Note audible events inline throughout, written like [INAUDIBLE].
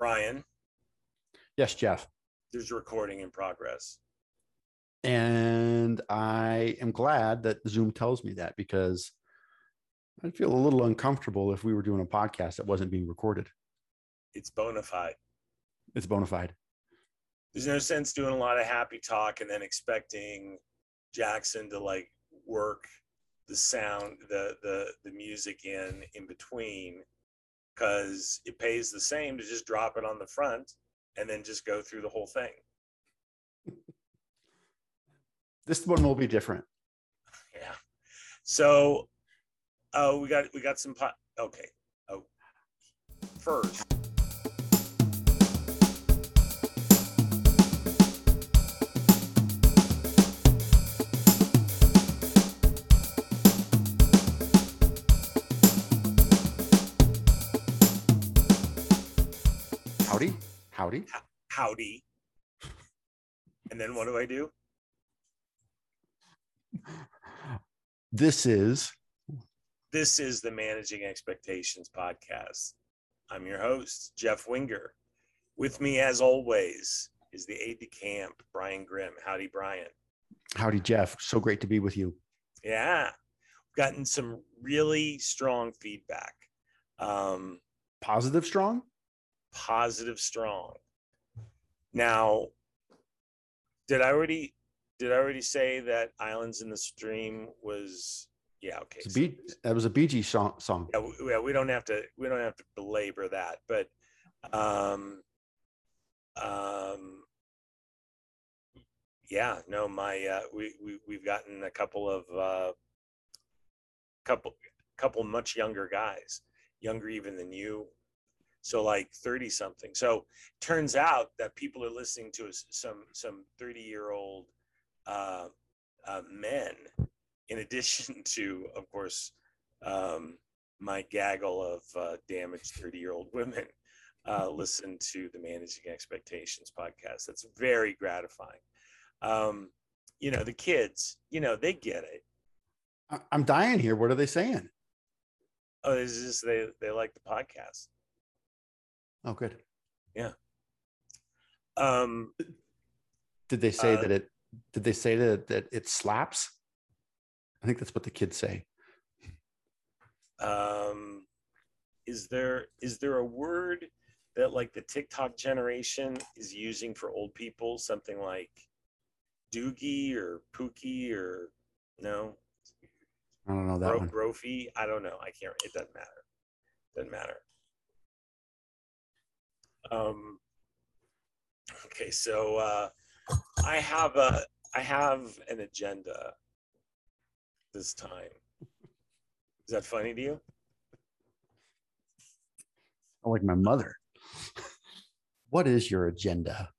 Brian, Yes, Jeff. there's a recording in progress. And I am glad that Zoom tells me that because I'd feel a little uncomfortable if we were doing a podcast that wasn't being recorded. It's bona fide. It's bona fide. There's no sense doing a lot of happy talk and then expecting Jackson to like work the sound, the the the music in in between, because it pays the same to just drop it on the front and then just go through the whole thing. [LAUGHS] This one will be different. [LAUGHS] Yeah. So, oh, we got we got some pot. Okay. Oh, first. Howdy. Howdy. howdy. And then what do I do? This is This is the Managing Expectations podcast. I'm your host, Jeff Winger. With me, as always, is the aide de camp, Brian Grimm. Howdy, Brian. Howdy, Jeff. So great to be with you. Yeah, we've gotten some really strong feedback. Um, Positive strong? Positive strong. Now, did I already did I already say that Islands in the Stream was yeah, okay. It's so B, that was a Bee Gees song. song. yeah, we, yeah, we don't have to we don't have to belabor that, but um um yeah, no, my uh we, we we've gotten a couple of uh couple couple much younger guys, younger even than you. So like 30 something. So turns out that people are listening to some some 30 year old uh, uh men in addition [LAUGHS] to of course um my gaggle of uh, damaged 30 year old women uh, [LAUGHS] listen to the Managing Expectations podcast. That's very gratifying. Um, you know, the kids, you know, they get it. I'm dying here. What are they saying? Oh, it's just they, they like the podcast. Oh, good. Yeah. Um, Did they say Uh, that it? Did they say that that it slaps? I think that's what the kids say. um, is there is there a word that like the TikTok generation is using for old people? Something like doogie or pookie or no? I don't know that Bro, one. Brophy? I don't know. I can't. It doesn't matter. Doesn't matter. Um. Okay, so uh, I have a I have an agenda this time. Is that funny to you? I like my mother. What is your agenda?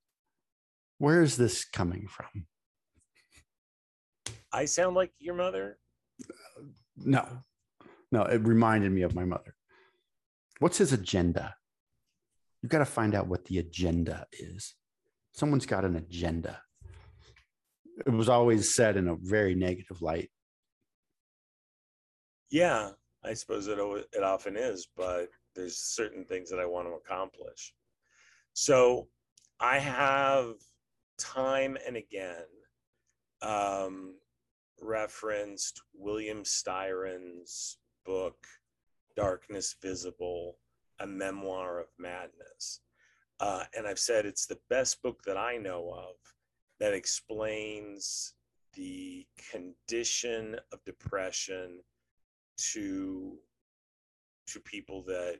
Where is this coming from? I sound like your mother. No, no, it reminded me of my mother. What's his agenda? You got to find out what the agenda is. Someone's got an agenda. It was always said in a very negative light. Yeah, I suppose it it often is, but there's certain things that I want to accomplish. So I have time and again um, referenced William Styron's book "Darkness Visible: A Memoir of Madness," uh, and I've said it's the best book that I know of that explains the condition of depression to to people that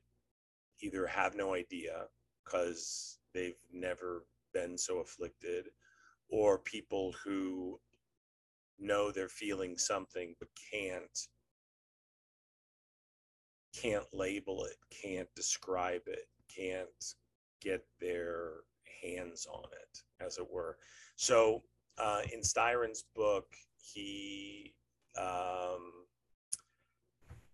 either have no idea because they've never been so afflicted or people who know they're feeling something but can't can't label it can't describe it can't get their hands on it as it were so uh, in styron's book he um,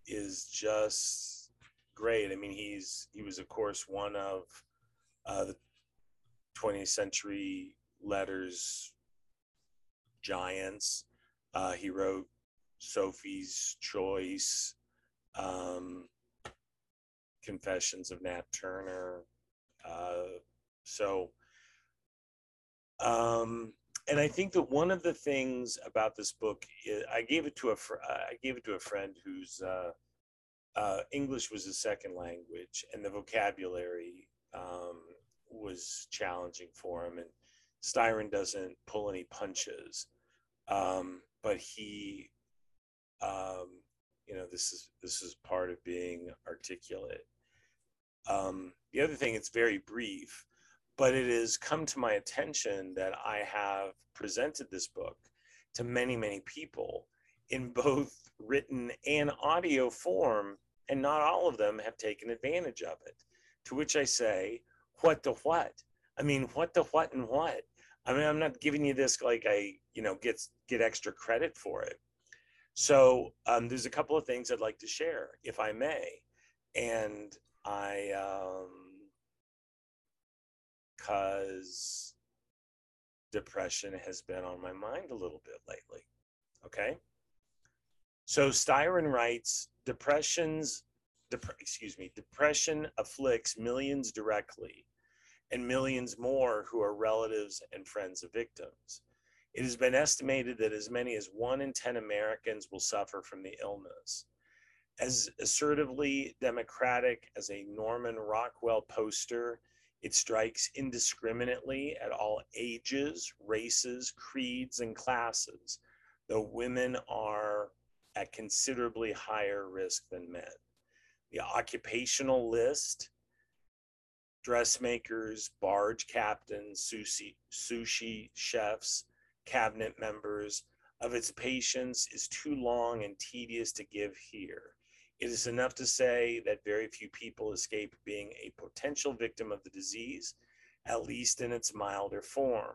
is just great. I mean, he's he was of course one of uh, the 20th century letters giants. Uh, he wrote Sophie's Choice, um, Confessions of Nat Turner, uh, So, um, and I think that one of the things about this book, is, I gave it to a fr- I gave it to a friend whose uh, uh, English was his second language, and the vocabulary um, was challenging for him. And Styron doesn't pull any punches, um, but he, um, you know, this is this is part of being articulate. Um, the other thing, it's very brief, but it has come to my attention that I have presented this book to many, many people in both written and audio form, and not all of them have taken advantage of it. To which I say, what the what? I mean, what the what and what? I mean, I'm not giving you this like I, you know, get get extra credit for it. So um, there's a couple of things I'd like to share, if I may, and I, um, cause depression has been on my mind a little bit lately. Okay. So Styron writes, depression's, dep- excuse me, depression afflicts millions directly and millions more who are relatives and friends of victims. It has been estimated that as many as one in 10 Americans will suffer from the illness. As assertively democratic as a Norman Rockwell poster, it strikes indiscriminately at all ages, races, creeds, and classes, though women are at considerably higher risk than men. The occupational list dressmakers, barge captains, sushi, sushi chefs, cabinet members of its patients is too long and tedious to give here. It is enough to say that very few people escape being a potential victim of the disease, at least in its milder form.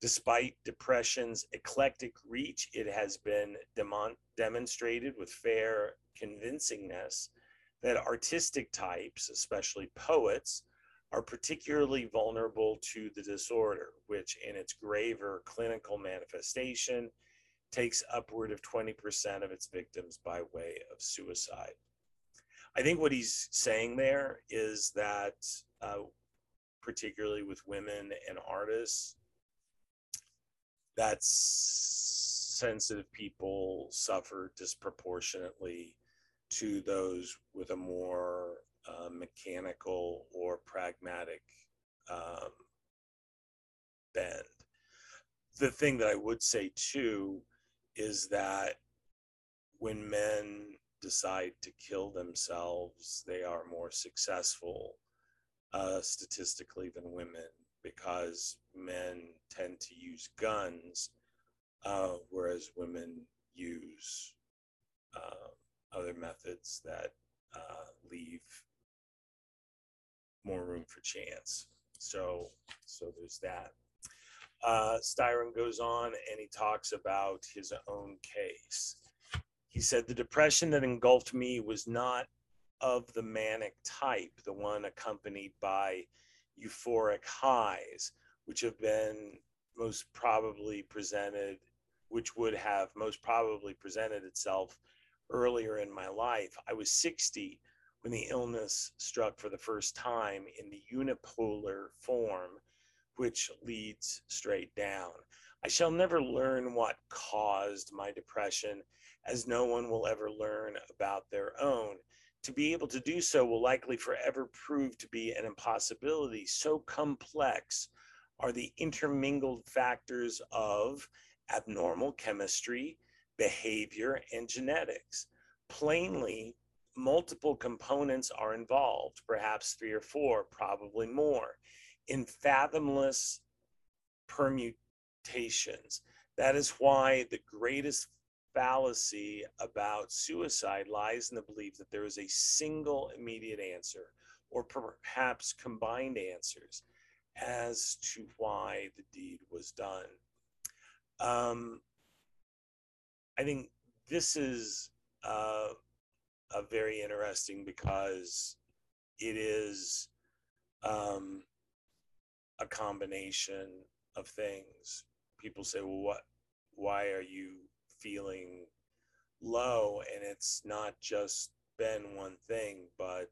Despite depression's eclectic reach, it has been demon- demonstrated with fair convincingness that artistic types, especially poets, are particularly vulnerable to the disorder, which in its graver clinical manifestation takes upward of 20% of its victims by way of suicide. I think what he's saying there is that, uh, particularly with women and artists, that sensitive people suffer disproportionately to those with a more uh, mechanical or pragmatic um, bend. The thing that I would say too is that when men decide to kill themselves, they are more successful uh, statistically than women because men tend to use guns, uh, whereas women use uh, other methods that uh, leave more room for chance. So, so there's that. Uh, Styron goes on and he talks about his own case. He said, The depression that engulfed me was not of the manic type, the one accompanied by euphoric highs, which have been most probably presented, which would have most probably presented itself earlier in my life. I was 60 when the illness struck for the first time in the unipolar form, which leads straight down. I shall never learn what caused my depression, as no one will ever learn about their own. To be able to do so will likely forever prove to be an impossibility. So complex are the intermingled factors of abnormal chemistry, behavior, and genetics. Plainly, multiple components are involved, perhaps three or four, probably more, in fathomless permutations. That is why the greatest fallacy about suicide lies in the belief that there is a single immediate answer or perhaps combined answers as to why the deed was done. Um, I think this is uh, very interesting because it is um, a combination of things. People say, "Well, what? Why are you feeling low?" And it's not just been one thing, but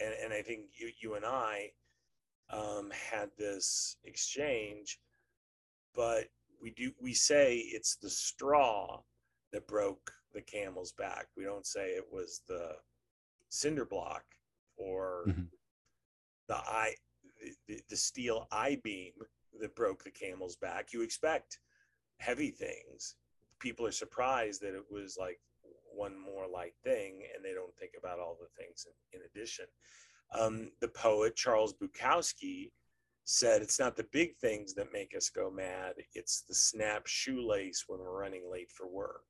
and, and I think you you and I um, had this exchange, but we do we say it's the straw that broke the camel's back. We don't say it was the cinder block or Mhm. the eye the, the steel I beam that broke the camel's back. You expect heavy things. People are surprised that it was like one more light thing, and they don't think about all the things in, in addition. Um, the poet Charles Bukowski said, "It's not the big things that make us go mad; it's the snap shoelace when we're running late for work."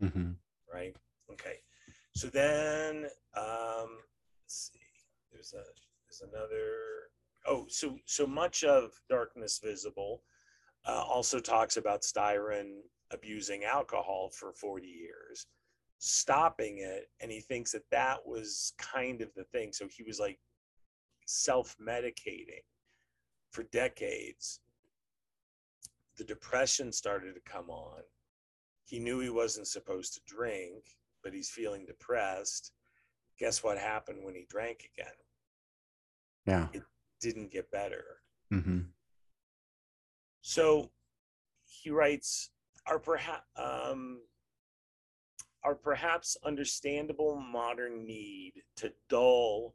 Hmm right? Okay. So then, um, let's see. There's a there's another. Oh, so so much of Darkness Visible uh, also talks about Styron abusing alcohol for 40 years, stopping it, and he thinks that that was kind of the thing. So he was like self-medicating for decades. The depression started to come on he knew he wasn't supposed to drink, but he's feeling depressed. Guess what happened when he drank again? Yeah. It didn't get better. hmm So he writes, "Our perhaps um, our perhaps understandable modern need to dull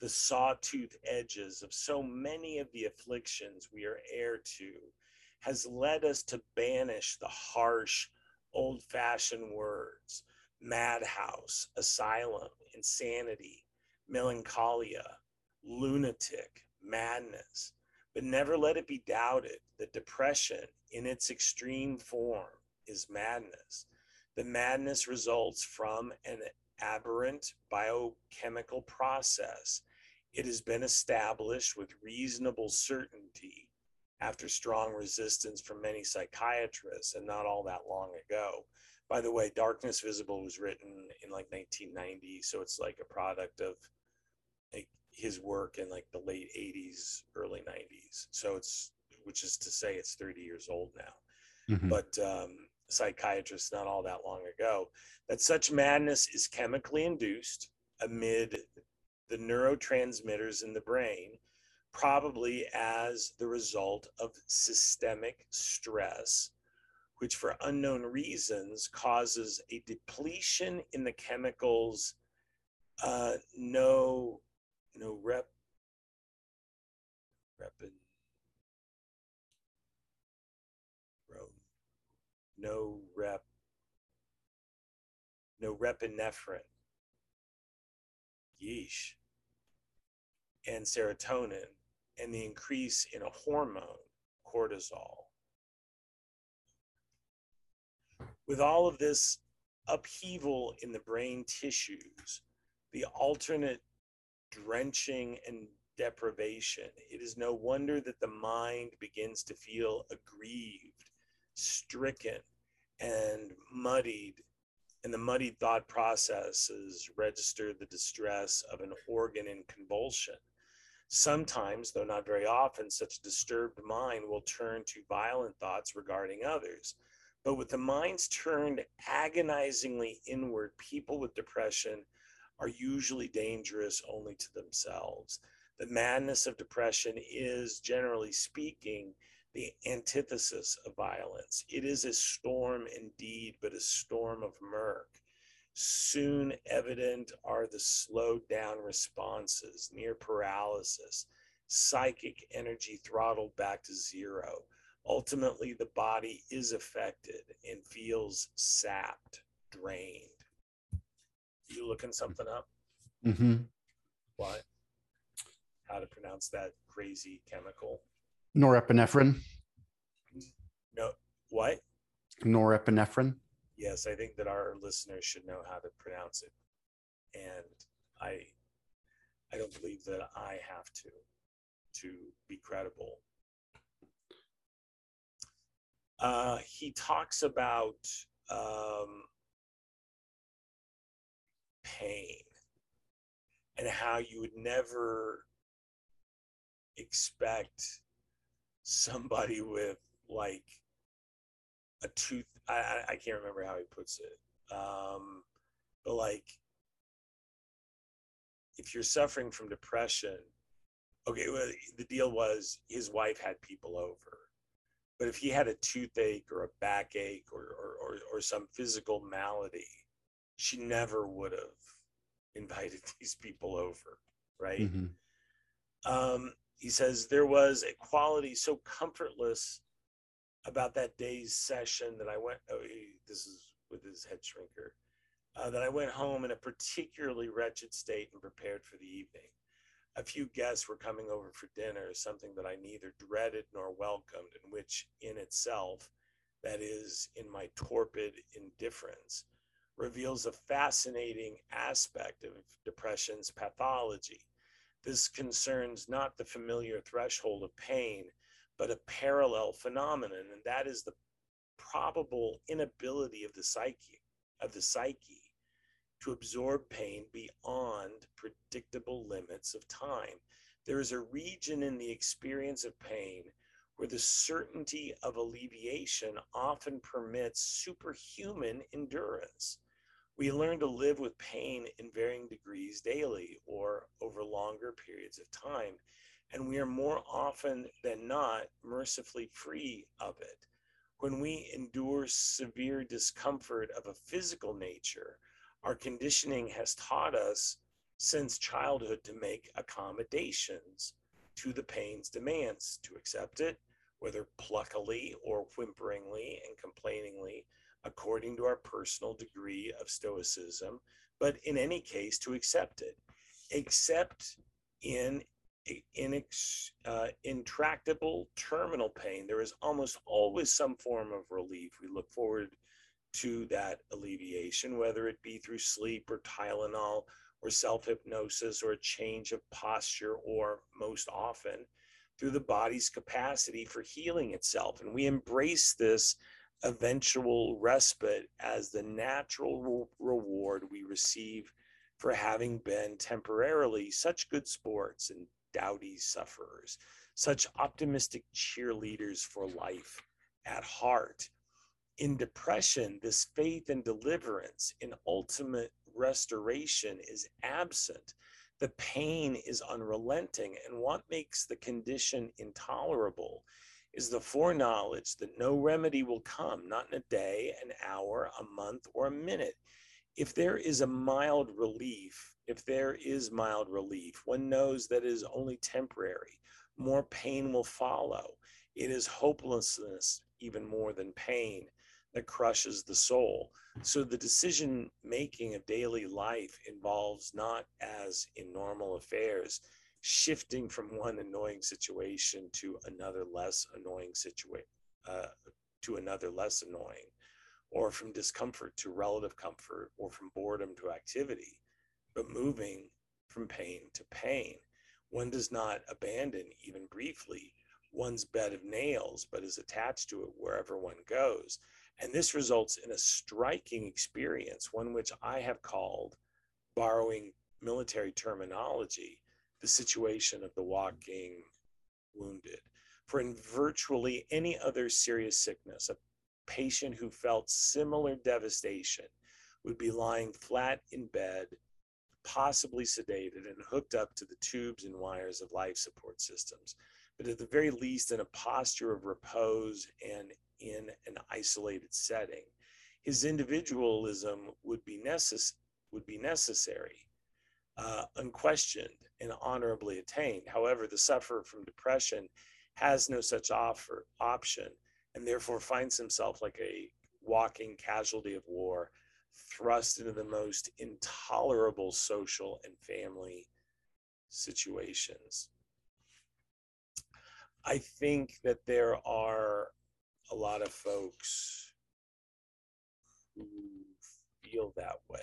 the sawtooth edges of so many of the afflictions we are heir to has led us to banish the harsh, old-fashioned words: madhouse, asylum, insanity, melancholia, lunatic, madness." but never let it be doubted that depression in its extreme form is madness. The madness results from an aberrant biochemical process. It has been established with reasonable certainty after strong resistance from many psychiatrists and not all that long ago. By the way, Darkness Visible was written in like 1990, so it's like a product of like his work in like the late 80s early 90s so it's which is to say it's 30 years old now. Hmm but um, psychiatrists not all that long ago. That such madness is chemically induced amid the neurotransmitters in the brain probably as the result of systemic stress which for unknown reasons causes a depletion in the chemicals uh, no no rep repin no rep no repinephrine. Yeesh. And serotonin and the increase in a hormone cortisol with all of this upheaval in the brain tissues the alternate drenching and deprivation, it is no wonder that the mind begins to feel aggrieved, stricken, and muddied. And the muddied thought processes register the distress of an organ in convulsion. Sometimes, though not very often, such a disturbed mind will turn to violent thoughts regarding others. But with the minds turned agonizingly inward, people with depression are usually dangerous only to themselves. The madness of depression is, generally speaking, the antithesis of violence. It is a storm indeed, but a storm of murk. Soon evident are the slowed down responses, near paralysis, psychic energy throttled back to zero. Ultimately, the body is affected and feels sapped, drained. You looking something up? Mm-hmm. What? How to pronounce that crazy chemical? Norepinephrine. No, what? Norepinephrine. Yes, I think that our listeners should know how to pronounce it, and I, I don't believe that I have to, to be credible. Uh, he talks about um, pain and how you would never expect somebody with like a tooth I, I, I can't remember how he puts it um, but like if you're suffering from depression okay, well, the deal was his wife had people over. But if he had a toothache or a backache or, or, or, or some physical malady, she never would have invited [LAUGHS] these people over, right? Mm-hmm. Um, he says there was a quality so comfortless about that day's session that I went. Oh, this is with his head shrinker. Uh, that I went home in a particularly wretched state and prepared for the evening. A few guests were coming over for dinner, something that I neither dreaded nor welcomed, and which in itself, that is, in my torpid indifference, reveals a fascinating aspect of depression's pathology. This concerns not the familiar threshold of pain, but a parallel phenomenon, and that is the probable inability of the psyche of the psyche to absorb pain beyond predictable limits of time. There is a region in the experience of pain where the certainty of alleviation often permits superhuman endurance. We learn to live with pain in varying degrees daily or over longer periods of time, and we are more often than not mercifully free of it. When we endure severe discomfort of a physical nature, our conditioning has taught us since childhood to make accommodations to the pain's demands, to accept it, whether pluckily or whimperingly and complainingly, according to our personal degree of stoicism, but in any case to accept it, except in uh, intractable terminal pain, there is almost always some form of relief. We look forward to that alleviation, whether it be through sleep or Tylenol or self hypnosis or a change of posture, or most often through the body's capacity for healing itself. And we embrace this eventual respite as the natural reward we receive for having been temporarily such good sports and dowdy sufferers, such optimistic cheerleaders for life at heart. In depression, this faith in deliverance, in ultimate restoration, is absent. The pain is unrelenting, and what makes the condition intolerable is the foreknowledge that no remedy will come, not in a day, an hour, a month, or a minute. If there is a mild relief, if there is mild relief, one knows that it is only temporary. More pain will follow. It is hopelessness, even more than pain, that crushes the soul. So the decision making of daily life involves not as in normal affairs, shifting from one annoying situation to another less annoying situation, uh, to another less annoying, or from discomfort to relative comfort, or from boredom to activity, but moving from pain to pain. One does not abandon, even briefly, one's bed of nails, but is attached to it wherever one goes. And this results in a striking experience, one which I have called, borrowing military terminology, the situation of the walking wounded. For in virtually any other serious sickness, a patient who felt similar devastation would be lying flat in bed, possibly sedated and hooked up to the tubes and wires of life support systems, but at the very least in a posture of repose and in an isolated setting. His individualism would be, necess- would be necessary uh, unquestioned and honorably attained. However, the sufferer from depression has no such offer option and therefore finds himself like a walking casualty of war, thrust into the most intolerable social and family situations. I think that there are a lot of folks who feel that way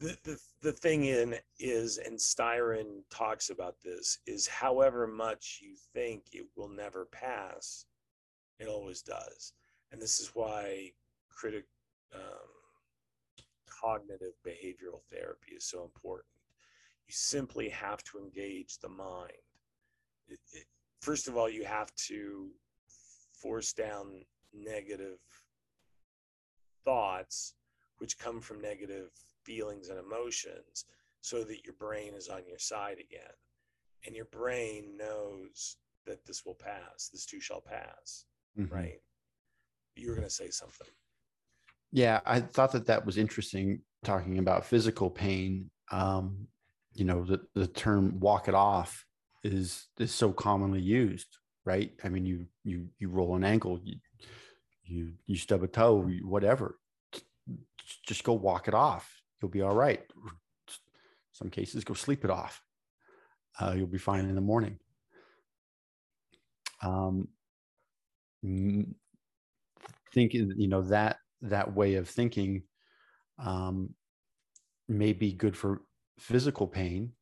the, the, the thing in is, and Styron talks about this, is however much you think it will never pass, it always does. And this is why critic um, cognitive behavioral therapy is so important. You simply have to engage the mind. It, it, first of all, you have to force down negative thoughts, which come from negative feelings and emotions so that your brain is on your side again. and your brain knows that this will pass, this too shall pass, Mhm. right? You're going to say something. Yeah, I thought that that was interesting talking about physical pain. Um, you know, the, the term walk it off is is so commonly used, right? I mean, you you you roll an ankle, you you, you stub a toe, whatever. Just go walk it off. You'll be all right. Some cases, go sleep it off. Uh, you'll be fine in the morning. Um, thinking, you know, that that way of thinking um, may be good for physical pain,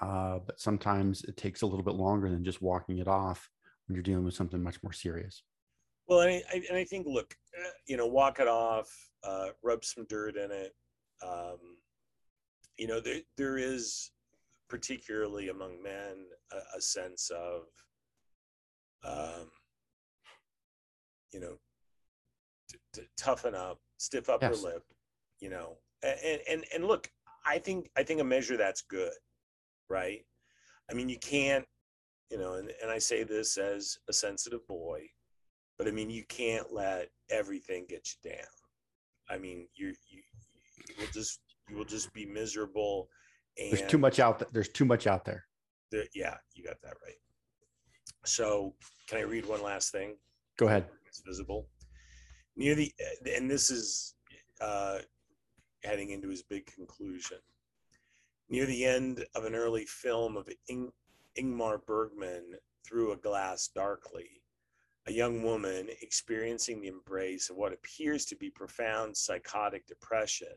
uh, but sometimes it takes a little bit longer than just walking it off when you're dealing with something much more serious. Well, and I, and I think, look, uh, you know, walk it off, uh, rub some dirt in it. Um, you know, there, there is, particularly among men, a, a sense of, um, you know, t- toughen up, stiff upper Yes. lip, you know, and, and, and look, I think, I think a measure that's good, right? I mean, you can't, you know, and, and I say this as a sensitive boy, but I mean, you can't let everything get you down. I mean, you you you will just you will just be miserable. And There's too much out there. There's too much out there. the- yeah, you got that right. So, can I read one last thing? Go ahead. It's visible near the, and this is uh, heading into his big conclusion. Near the end of an early film of Ing- Ingmar Bergman, Through a Glass Darkly, a young woman experiencing the embrace of what appears to be profound psychotic depression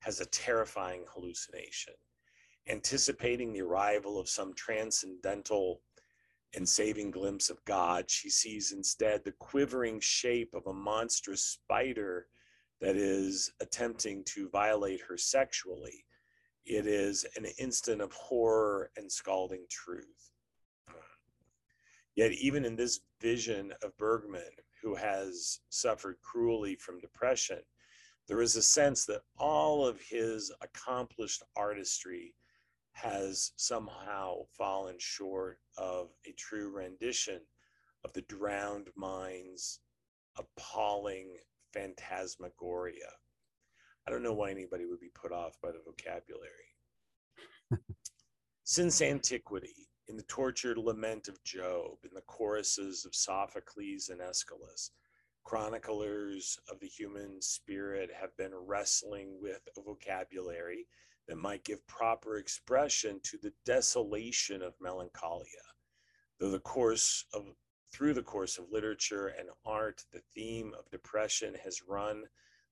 has a terrifying hallucination. Anticipating the arrival of some transcendental and saving glimpse of God, she sees instead the quivering shape of a monstrous spider that is attempting to violate her sexually. It is an instant of horror and scalding truth. Yet, even in this vision of Bergman, who has suffered cruelly from depression, there is a sense that all of his accomplished artistry has somehow fallen short of a true rendition of the drowned mind's appalling phantasmagoria. I don't know why anybody would be put off by the vocabulary. Since antiquity, in the tortured lament of Job, in the choruses of Sophocles and Aeschylus, chroniclers of the human spirit have been wrestling with a vocabulary that might give proper expression to the desolation of melancholia. Though the course of through the course of literature and art, the theme of depression has run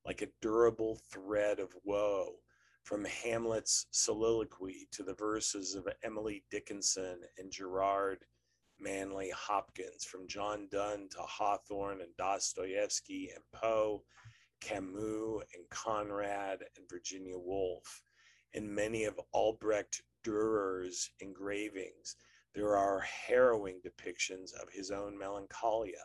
like a durable thread of woe from Hamlet's soliloquy to the verses of Emily Dickinson and Gerard Manley Hopkins, from John Donne to Hawthorne and Dostoevsky and Poe, Camus and Conrad and Virginia Woolf. In many of Albrecht Dürer's engravings, there are harrowing depictions of his own melancholia.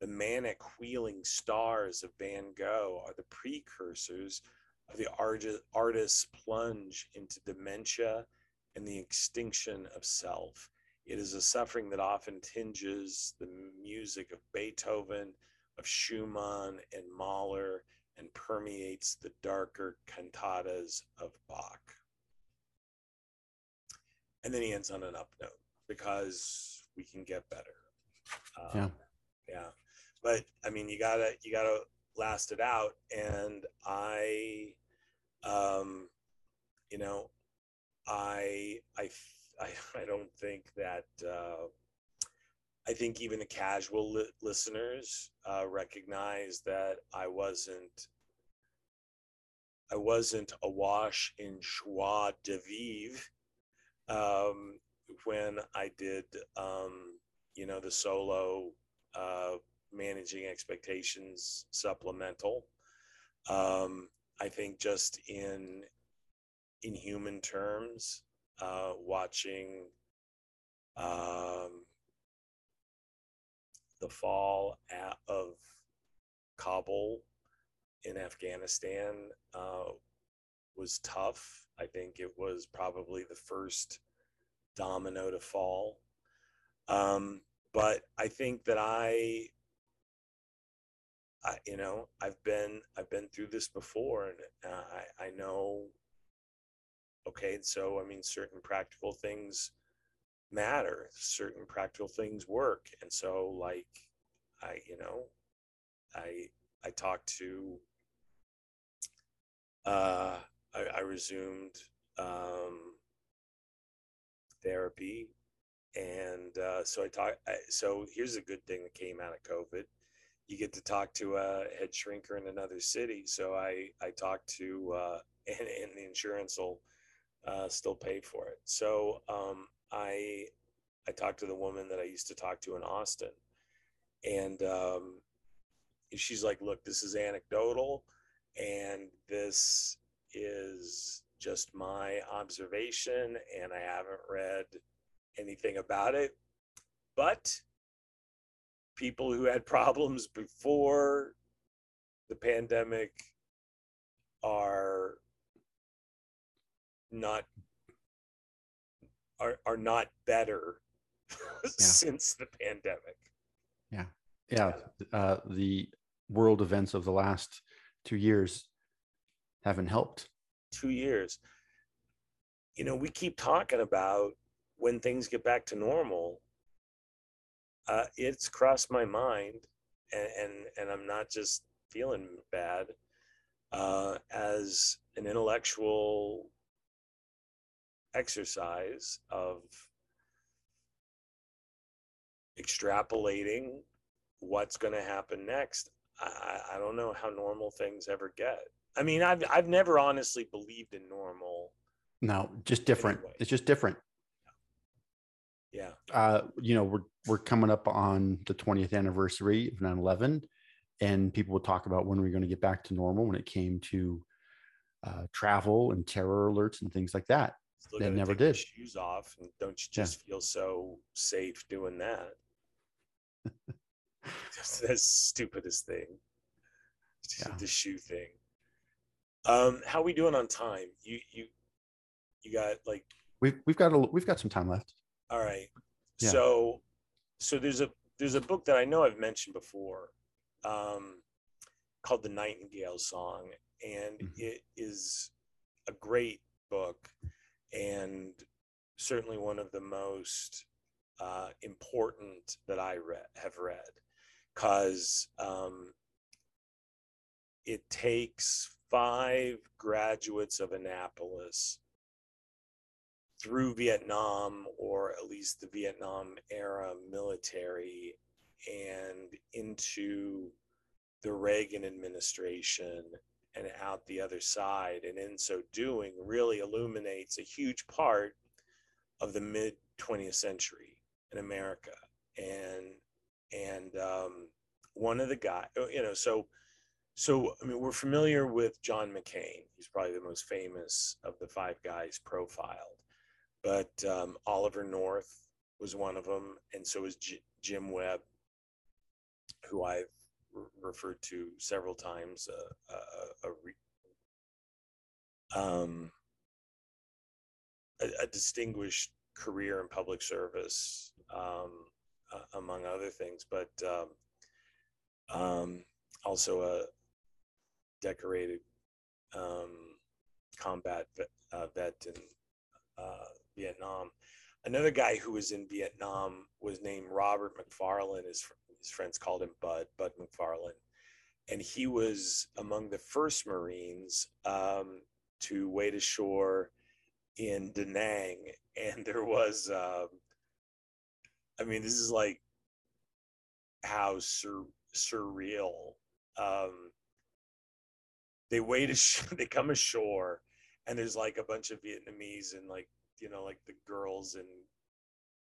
The manic wheeling stars of Van Gogh are the precursors of the arti- artist's plunge into dementia and the extinction of self. It is a suffering that often tinges the music of Beethoven, of Schumann and Mahler, and permeates the darker cantatas of Bach. And then he ends on an up note because we can get better. Um, Yeah. Yeah. But I mean, you gotta, you gotta last it out. And I, um, you know, I, I, I, [LAUGHS] I don't think that, uh, I think even the casual li- listeners uh, recognize that I wasn't I wasn't awash in joie de vivre um, when I did um, you know the solo uh, managing expectations supplemental. Um, I think just in in human terms, uh, watching um, the fall at, of Kabul in Afghanistan uh, was tough. I think it was probably the first domino to fall. Um, but I think that I, I, you know, I've been I've been through this before, and uh, I I know. Okay, so I mean, certain practical things matter. Certain practical things work, and so like, I you know, I I talked to. Uh, I, I resumed um, therapy and uh, so I talk. I, so here's a good thing that came out of COVID: you get to talk to a head shrinker in another city. So I I talked to, uh, [LAUGHS] and, and the insurance will uh, still pay for it. So um, I I talked to the woman that I used to talk to in Austin, and um, she's like, "Look, this is anecdotal, and this is." just my observation and I haven't read anything about it. But people who had [LAUGHS] problems before the pandemic are not are are not better [LAUGHS] yeah. since the pandemic. Yeah. Yeah. Uh, the world events of the last two years haven't helped. Two years. You know, we keep talking about when things get back to normal, uh, it's crossed my mind, and, and and I'm not just feeling bad uh, as an intellectual exercise of extrapolating what's going to happen next. I, I don't know how normal things ever get. I mean, I've I've never honestly believed in normal. No, just different. Anyway. It's just different. Yeah. Uh, you know, we're we're coming up on the 20th anniversary of 9/11, and people would talk about when we're going to get back to normal when it came to uh, travel and terror alerts and things like that. They never did. Shoes off, and don't you just yeah. feel so safe doing that? [LAUGHS] That's the stupidest thing. Yeah. The shoe thing. Um, how are we doing on time? You you you got like we've we've got a we've got some time left. All right. Yeah. So so there's a there's a book that I know I've mentioned before um, called The Nightingale Song, and mm-hmm. it is a great book and certainly one of the most uh, important that I have read because um, it takes five graduates of Annapolis through Vietnam, or at least the Vietnam era military, and into the Reagan administration and out the other side. And in so doing, really illuminates a huge part of the mid 20th century in America. And and um, one of the guys, you know, so so I mean, we're familiar with John McCain. He's probably the most famous of the five guys profiled but um, Oliver North was one of them, and so was J- Jim Webb, who I've re- referred to several times. Uh, a, a, re- um, a, a, distinguished career in public service, um, uh, among other things, but um, um, also a decorated um, combat vet, uh, vet and uh, Vietnam. Another guy who was in Vietnam was named Robert McFarland. His, his friends called him Bud, Bud McFarland. And he was among the first Marines um, to wade ashore in Da Nang. [LAUGHS] And there was, um, I mean, this is like how sur- surreal. Um, they wade ashore, [LAUGHS] they come ashore, and there's like a bunch of Vietnamese and like you know, like the girls and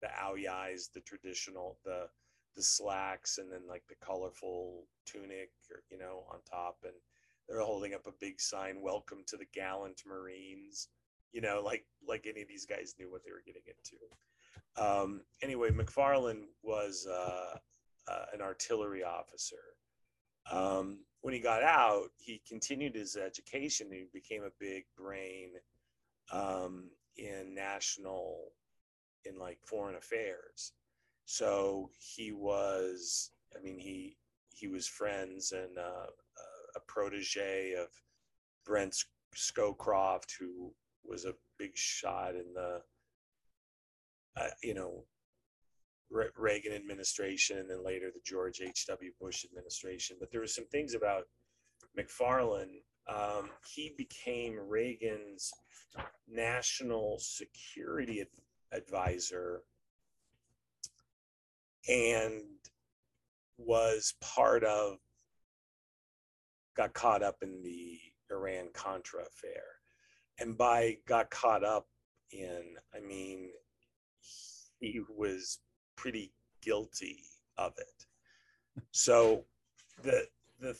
the ao dais, the traditional, the the slacks, and then like the colorful tunic, or you know, on top, and they're holding up a big sign, "Welcome to the Gallant Marines." You know, like like any of these guys knew what they were getting into. Um, anyway, McFarland was uh, uh, an artillery officer. Um, when he got out, he continued his education. He became a big brain um, in national in like foreign affairs. So he was, I mean, he he was friends and uh, a protege of Brent Scowcroft, who was a big shot in the, uh, you know, Re- Reagan administration and then later the George H.W. Bush administration. But there were some things about McFarland. Um, he became Reagan's national security advisor and was part of got caught up in the Iran Contra affair. And by got caught up in, I mean, he was pretty guilty of it. [LAUGHS] So the the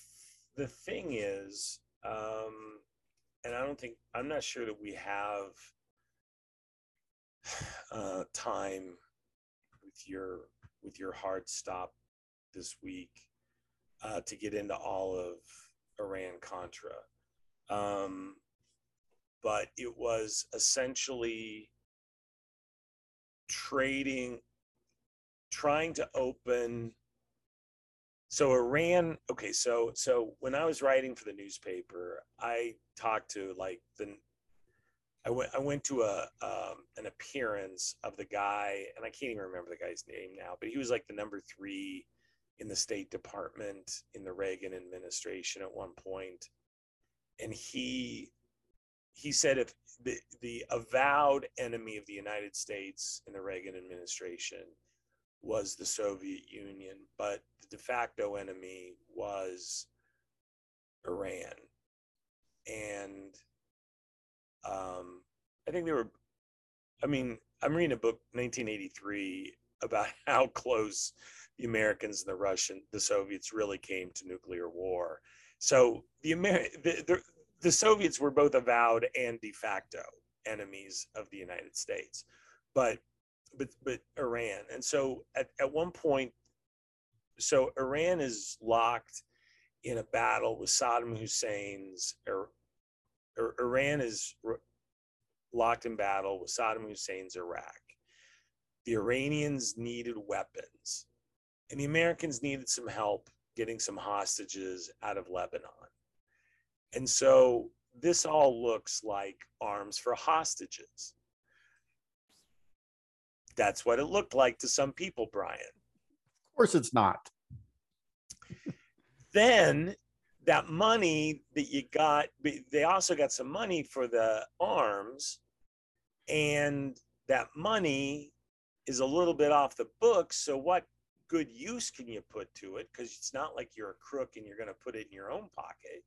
the thing is, um, and I don't think I'm not sure that we have [SIGHS] uh, time with your with your hard stop this week uh, to get into all of Iran Contra. Um, but it was essentially trading, trying to open. So Iran, okay, so so when I was writing for the newspaper, I talked to like the I went I went to a um, an appearance of the guy, and I can't even remember the guy's name now, but he was like the number three in the State Department in the Reagan administration at one point, and he he said if the the avowed enemy of the United States in the Reagan administration was the Soviet Union, but the de facto enemy was Iran, and um, I think they were. I mean, I'm reading a book, 1983, about [LAUGHS] how close the Americans and the Russian, the Soviets really came to nuclear war. So the, Amer- the, the, the Soviets were both avowed and de facto enemies of the United States, but but but Iran. And so at, at one point, so Iran is locked in a battle with Saddam Hussein's. Iran is locked in battle with Saddam Hussein's Iraq. The Iranians needed weapons and the Americans needed some help getting some hostages out of Lebanon. And so this all looks like arms for hostages. That's what it looked like to some people, Brian. Of course, it's not. then that money that you got, they also got some money for the arms, and that money is a little bit off the books. So, what good use can you put to it? Because it's not like you're a crook and you're going to put it in your own pocket.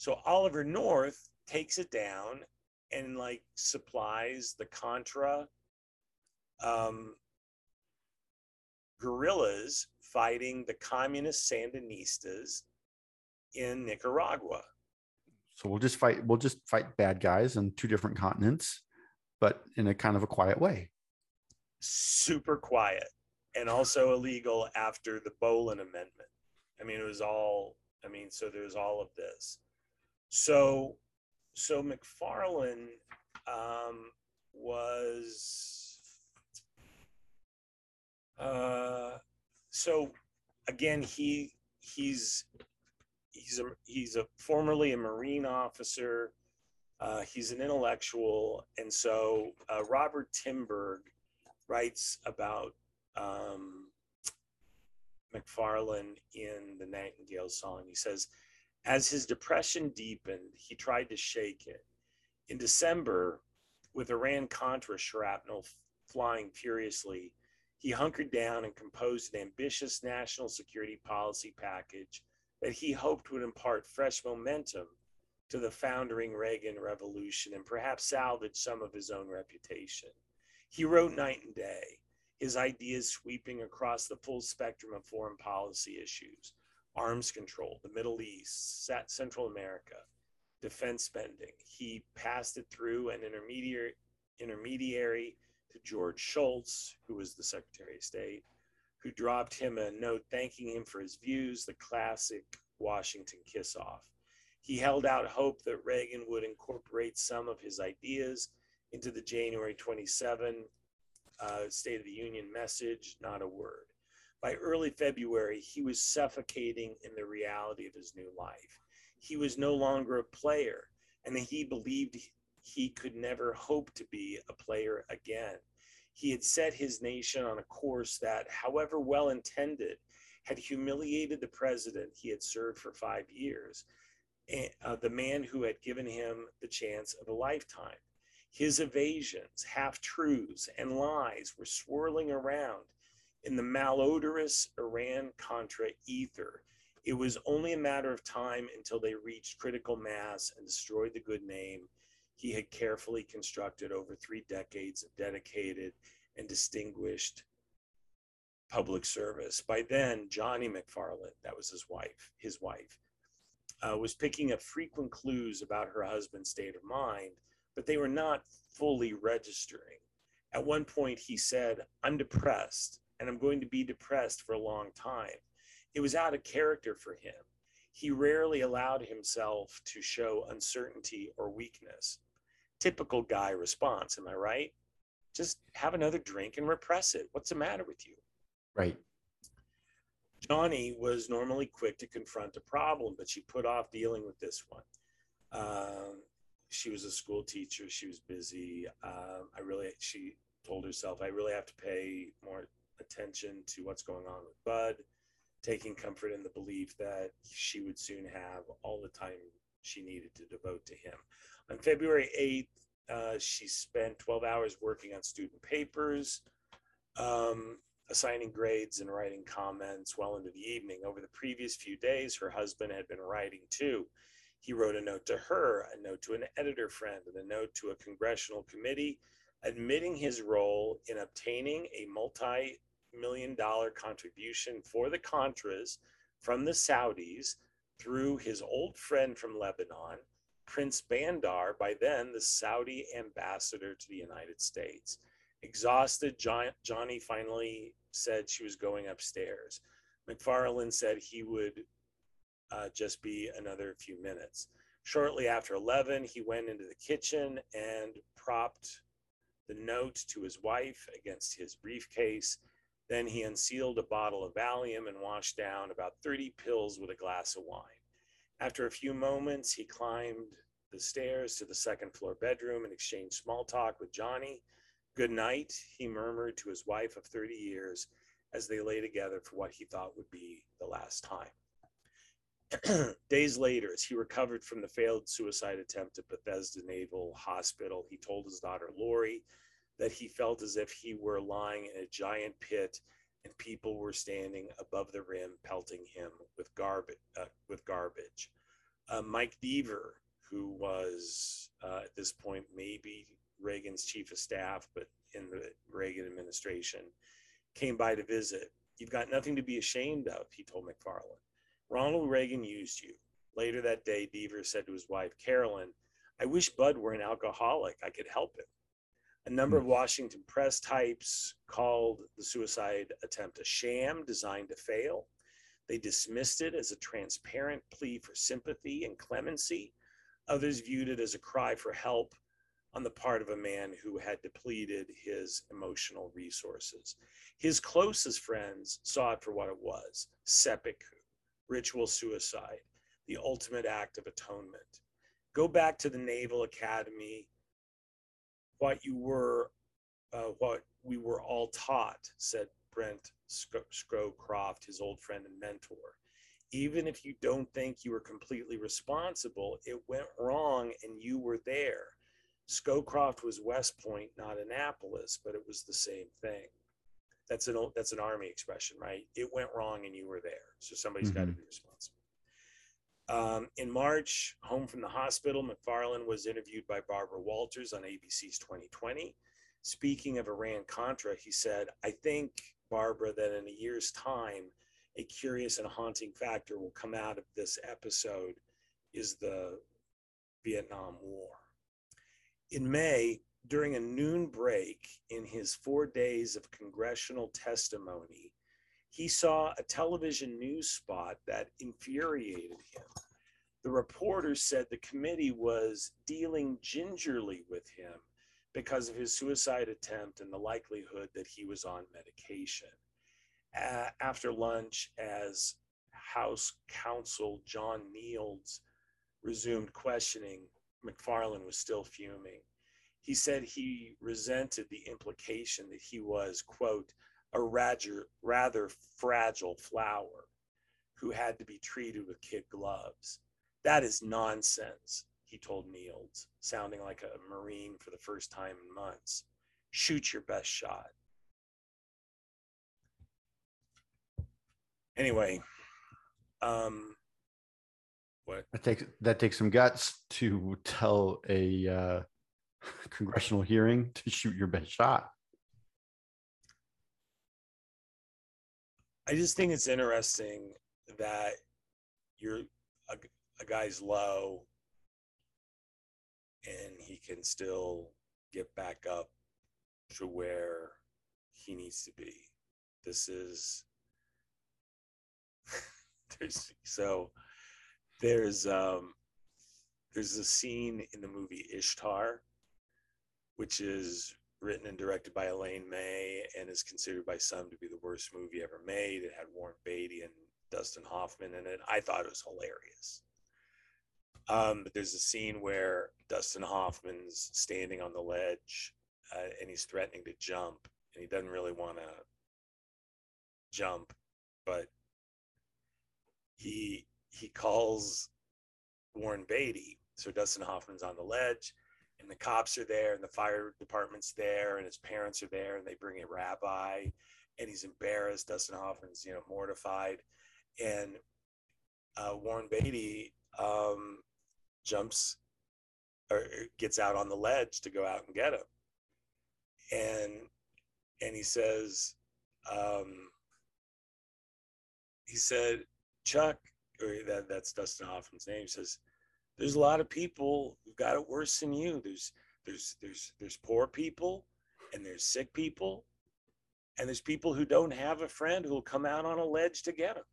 So Oliver North takes it down and like supplies the Contra um, guerrillas fighting the communist Sandinistas in Nicaragua. So we'll just fight. We'll just fight bad guys on two different continents, but in a kind of a quiet way. Super quiet and also illegal after the Boland Amendment. I mean, it was all, I mean, so there's all of this. So, so McFarlane um, was, uh, so again, he, he's, he's a, he's a formerly a Marine officer. Uh, he's an intellectual. And so uh, Robert Timberg writes about um, McFarlane in the Nightingale song. He says, as his depression deepened, he tried to shake it. In December, with Iran Contra shrapnel flying furiously, he hunkered down and composed an ambitious national security policy package that he hoped would impart fresh momentum to the foundering Reagan revolution and perhaps salvage some of his own reputation. He wrote night and day, his ideas sweeping across the full spectrum of foreign policy issues arms control, the Middle East, Central America, defense spending. He passed it through an intermediary, intermediary to George Shultz, who was the Secretary of State, who dropped him a note thanking him for his views, the classic Washington kiss off. He held out hope that Reagan would incorporate some of his ideas into the January 27 uh, State of the Union message, not a word. By early February, he was suffocating in the reality of his new life. He was no longer a player, and he believed he could never hope to be a player again. He had set his nation on a course that, however well intended, had humiliated the president he had served for five years, uh, the man who had given him the chance of a lifetime. His evasions, half truths, and lies were swirling around in the malodorous Iran Contra ether. It was only a matter of time until they reached critical mass and destroyed the good name he had carefully constructed over three decades of dedicated and distinguished public service. By then, Johnny McFarland, that was his wife, his wife, uh, was picking up frequent clues about her husband's state of mind, but they were not fully registering. At one point, he said, I'm depressed and I'm going to be depressed for a long time. It was out of character for him. He rarely allowed himself to show uncertainty or weakness. Typical guy response, am I right? Just have another drink and repress it. What's the matter with you? Right. Johnny was normally quick to confront a problem, but she put off dealing with this one. Um, she was a school teacher. She was busy. Um, I really, she told herself, I really have to pay more attention to what's going on with Bud, taking comfort in the belief that she would soon have all the time she needed to devote to him. On February 8th, uh, she spent 12 hours working on student papers, um, assigning grades and writing comments well into the evening. Over the previous few days, her husband had been writing too. He wrote a note to her, a note to an editor friend, and a note to a congressional committee admitting his role in obtaining a multi million dollar contribution for the Contras from the Saudis through his old friend from Lebanon, Prince Bandar, by then the Saudi ambassador to the United States. Exhausted, Johnny finally said she was going upstairs. McFarland said he would uh, just be another few minutes. Shortly after 11, he went into the kitchen and propped the note to his wife against his briefcase then he unsealed a bottle of Valium and washed down about 30 pills with a glass of wine. After a few moments, he climbed the stairs to the second floor bedroom and exchanged small talk with Johnny. Good night, he murmured to his wife of 30 years as they lay together for what he thought would be the last time. [CLEARS THROAT] Days later, as he recovered from the failed suicide attempt at Bethesda Naval Hospital, he told his daughter Lori that he felt as if he were lying in a giant pit and people were standing above the rim pelting him with garbage. Uh, with garbage. Uh, Mike Deaver, who was uh, at this point maybe Reagan's chief of staff, but in the Reagan administration, came by to visit. You've got nothing to be ashamed of, he told McFarland. Ronald Reagan used you. Later that day, Deaver said to his wife, Carolyn, I wish Bud were an alcoholic. I could help him. A number of hmm. Washington press types called the suicide attempt a sham designed to fail. They dismissed it as a transparent plea for sympathy and clemency. Others viewed it as a cry for help on the part of a man who had depleted his emotional resources. His closest friends saw it for what it was seppuku, ritual suicide, the ultimate act of atonement. Go back to the Naval Academy what you were, uh, what we were all taught, said Brent Scowcroft, his old friend and mentor. Even if you don't think you were completely responsible, it went wrong and you were there. Scowcroft was West Point, not Annapolis, but it was the same thing. That's an old, that's an army expression, right? It went wrong and you were there, so somebody's mm-hmm. got to be responsible. Um, in March, home from the hospital, McFarland was interviewed by Barbara Walters on ABC's 2020. Speaking of Iran Contra, he said, I think, Barbara, that in a year's time, a curious and haunting factor will come out of this episode is the Vietnam War. In May, during a noon break in his four days of congressional testimony, he saw a television news spot that infuriated him. The reporter said the committee was dealing gingerly with him because of his suicide attempt and the likelihood that he was on medication. Uh, after lunch, as House Counsel John Nields resumed questioning, McFarland was still fuming. He said he resented the implication that he was, quote, a rather, rather fragile flower who had to be treated with kid gloves. That is nonsense, he told Nields, sounding like a Marine for the first time in months. Shoot your best shot. Anyway, um, what? That takes that takes some guts to tell a uh, [LAUGHS] congressional hearing to shoot your best shot. I just think it's interesting that you're a, a guy's low and he can still get back up to where he needs to be. This is [LAUGHS] there's so there's um there's a scene in the movie Ishtar which is written and directed by Elaine May and is considered by some to be the worst movie ever made. It had Warren Beatty and Dustin Hoffman in it. I thought it was hilarious. Um, but there's a scene where Dustin Hoffman's standing on the ledge uh, and he's threatening to jump, and he doesn't really want to jump, but he he calls Warren Beatty. So Dustin Hoffman's on the ledge, and the cops are there, and the fire department's there, and his parents are there, and they bring a rabbi, and he's embarrassed. Dustin Hoffman's you know mortified, and uh, Warren Beatty um, jumps or gets out on the ledge to go out and get him, and and he says, um, he said, Chuck, or that, that's Dustin Hoffman's name, he says, there's a lot of people who've got it worse than you. There's there's there's there's poor people and there's sick people and there's people who don't have a friend who'll come out on a ledge to get them.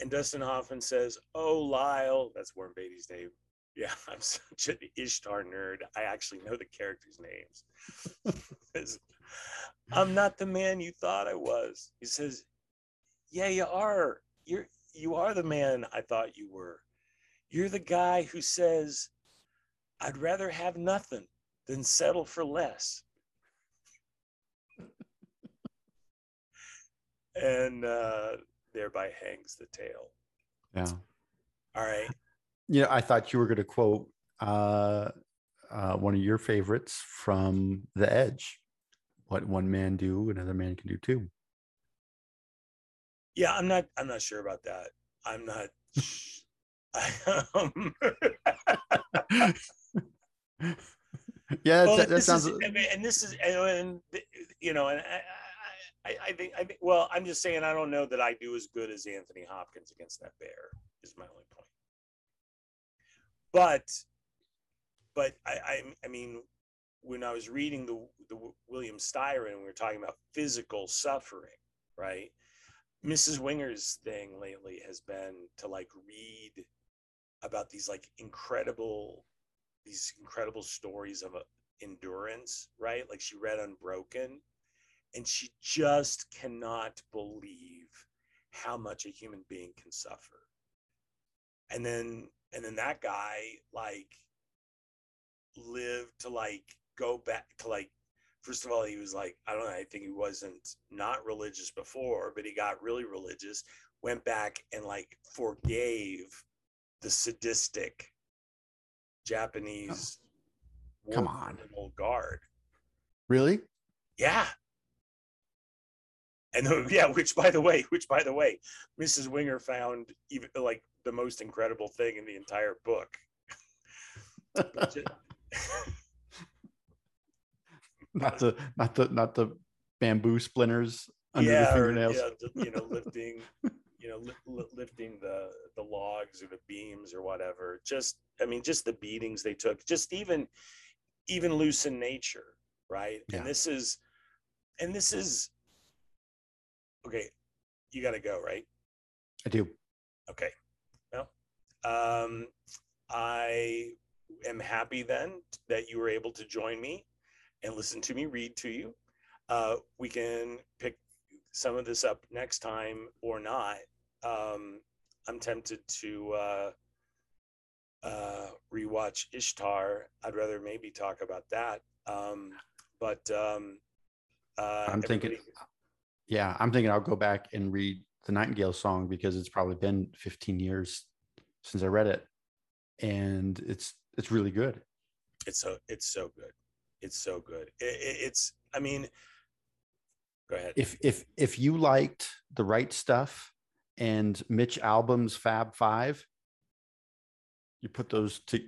And Dustin Hoffman says, "Oh, Lyle, that's Warren Beatty's name. Yeah, [LAUGHS] I'm such an Ishtar nerd. I actually know the characters' names. I'm not the man you thought I was." He says, "Yeah, you are. You're you are the man I thought you were. You're the guy who says, I'd rather have nothing than settle for less." [LAUGHS] and uh, thereby hangs the tale. Yeah. All right. You know, I thought you were going to quote uh, uh, one of your favorites from The Edge. What one man do, another man can do too. Yeah, I'm not. I'm not sure about that. I'm not. [LAUGHS] yeah, well, that, that sounds. is, and this is, and, and you know, and I, I, I think, I think. Well, I'm just saying, I don't know that I do as good as Anthony Hopkins against that bear. Is my only point. But, but I, I, I mean, when I was reading the the William Styron, and we were talking about physical suffering, right? Mrs. Winger's thing lately has been to like read about these like incredible, these incredible stories of uh, endurance, right? Like she read Unbroken, and she just cannot believe how much a human being can suffer. And then, and then that guy like lived to like go back to like first of all, he was like, I don't know, I think he wasn't not religious before, but he got really religious, went back and like forgave the sadistic Japanese Oh, come on. guard. Really? Yeah. And the, [LAUGHS] yeah, which by the way, which by the way, Mrs. Winger found even like the most incredible thing in the entire book. [LAUGHS] Not the not the not the bamboo splinters under the yeah, or, fingernails. yeah, you know, lifting, [LAUGHS] you know, li- li- lifting the the logs or the beams or whatever. Just, I mean, just the beatings they took. Just even, even loose in nature, right? Yeah. And this is, and this is, okay. You got to go, right? I do. Okay. Well, um, I am happy then that you were able to join me and listen to me read to you. Uh, we can pick some of this up next time or not. Um, I'm tempted to uh, uh, rewatch Ishtar. I'd rather maybe talk about that. Um, but um, uh, I'm thinking, everybody- yeah, I'm thinking I'll go back and read the Nightingale song because it's probably been 15 years since I read it, and it's it's really good. it's so it's so good. It's so good. It, it, it's. I mean, go ahead. If if if you liked the right stuff and Mitch Albom's Fab Five, you put those to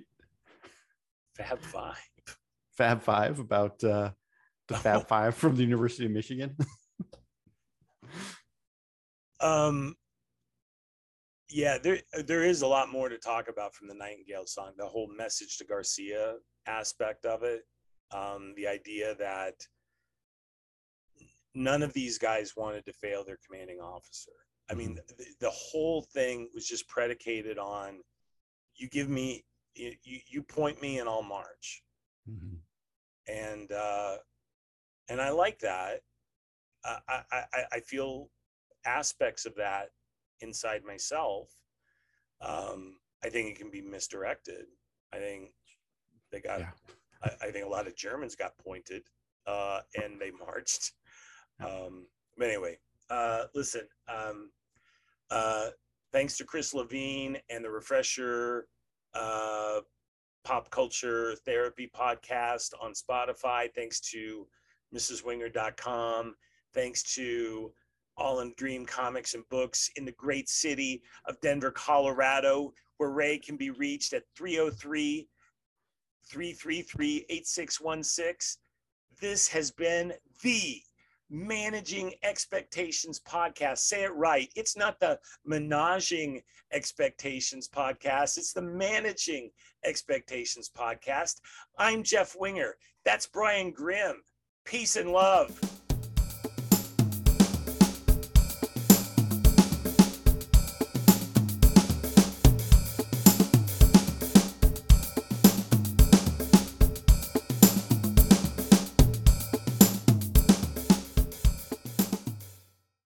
Fab Five. Fab Five about uh, the [LAUGHS] Fab Five from the University of Michigan. [LAUGHS] Um, yeah, there there is a lot more to talk about from the Nightingale song. The whole message to Garcia aspect of it, um, the idea that none of these guys wanted to fail their commanding officer. I mean, the, the whole thing was just predicated on you give me you you point me and I'll march Mhm. and uh, and I like that. I, I I I feel aspects of that inside myself. Um, I think it can be misdirected. I think they got. Yeah. I, I think a lot of Germans got pointed uh, and they marched. Um, but anyway, uh, listen. Um, uh, thanks to Chris Levine and the Refresher uh, Pop Culture Therapy podcast on Spotify. Thanks to MrsWinger.com. Thanks to All in Dream Comics and Books in the great city of Denver, Colorado, where Ray can be reached at 303 333 8616. This has been the Managing Expectations podcast. Say it right. It's not the Menaging Expectations podcast, it's the Managing Expectations podcast. I'm Jeff Winger. That's Brian Grimm. Peace and love.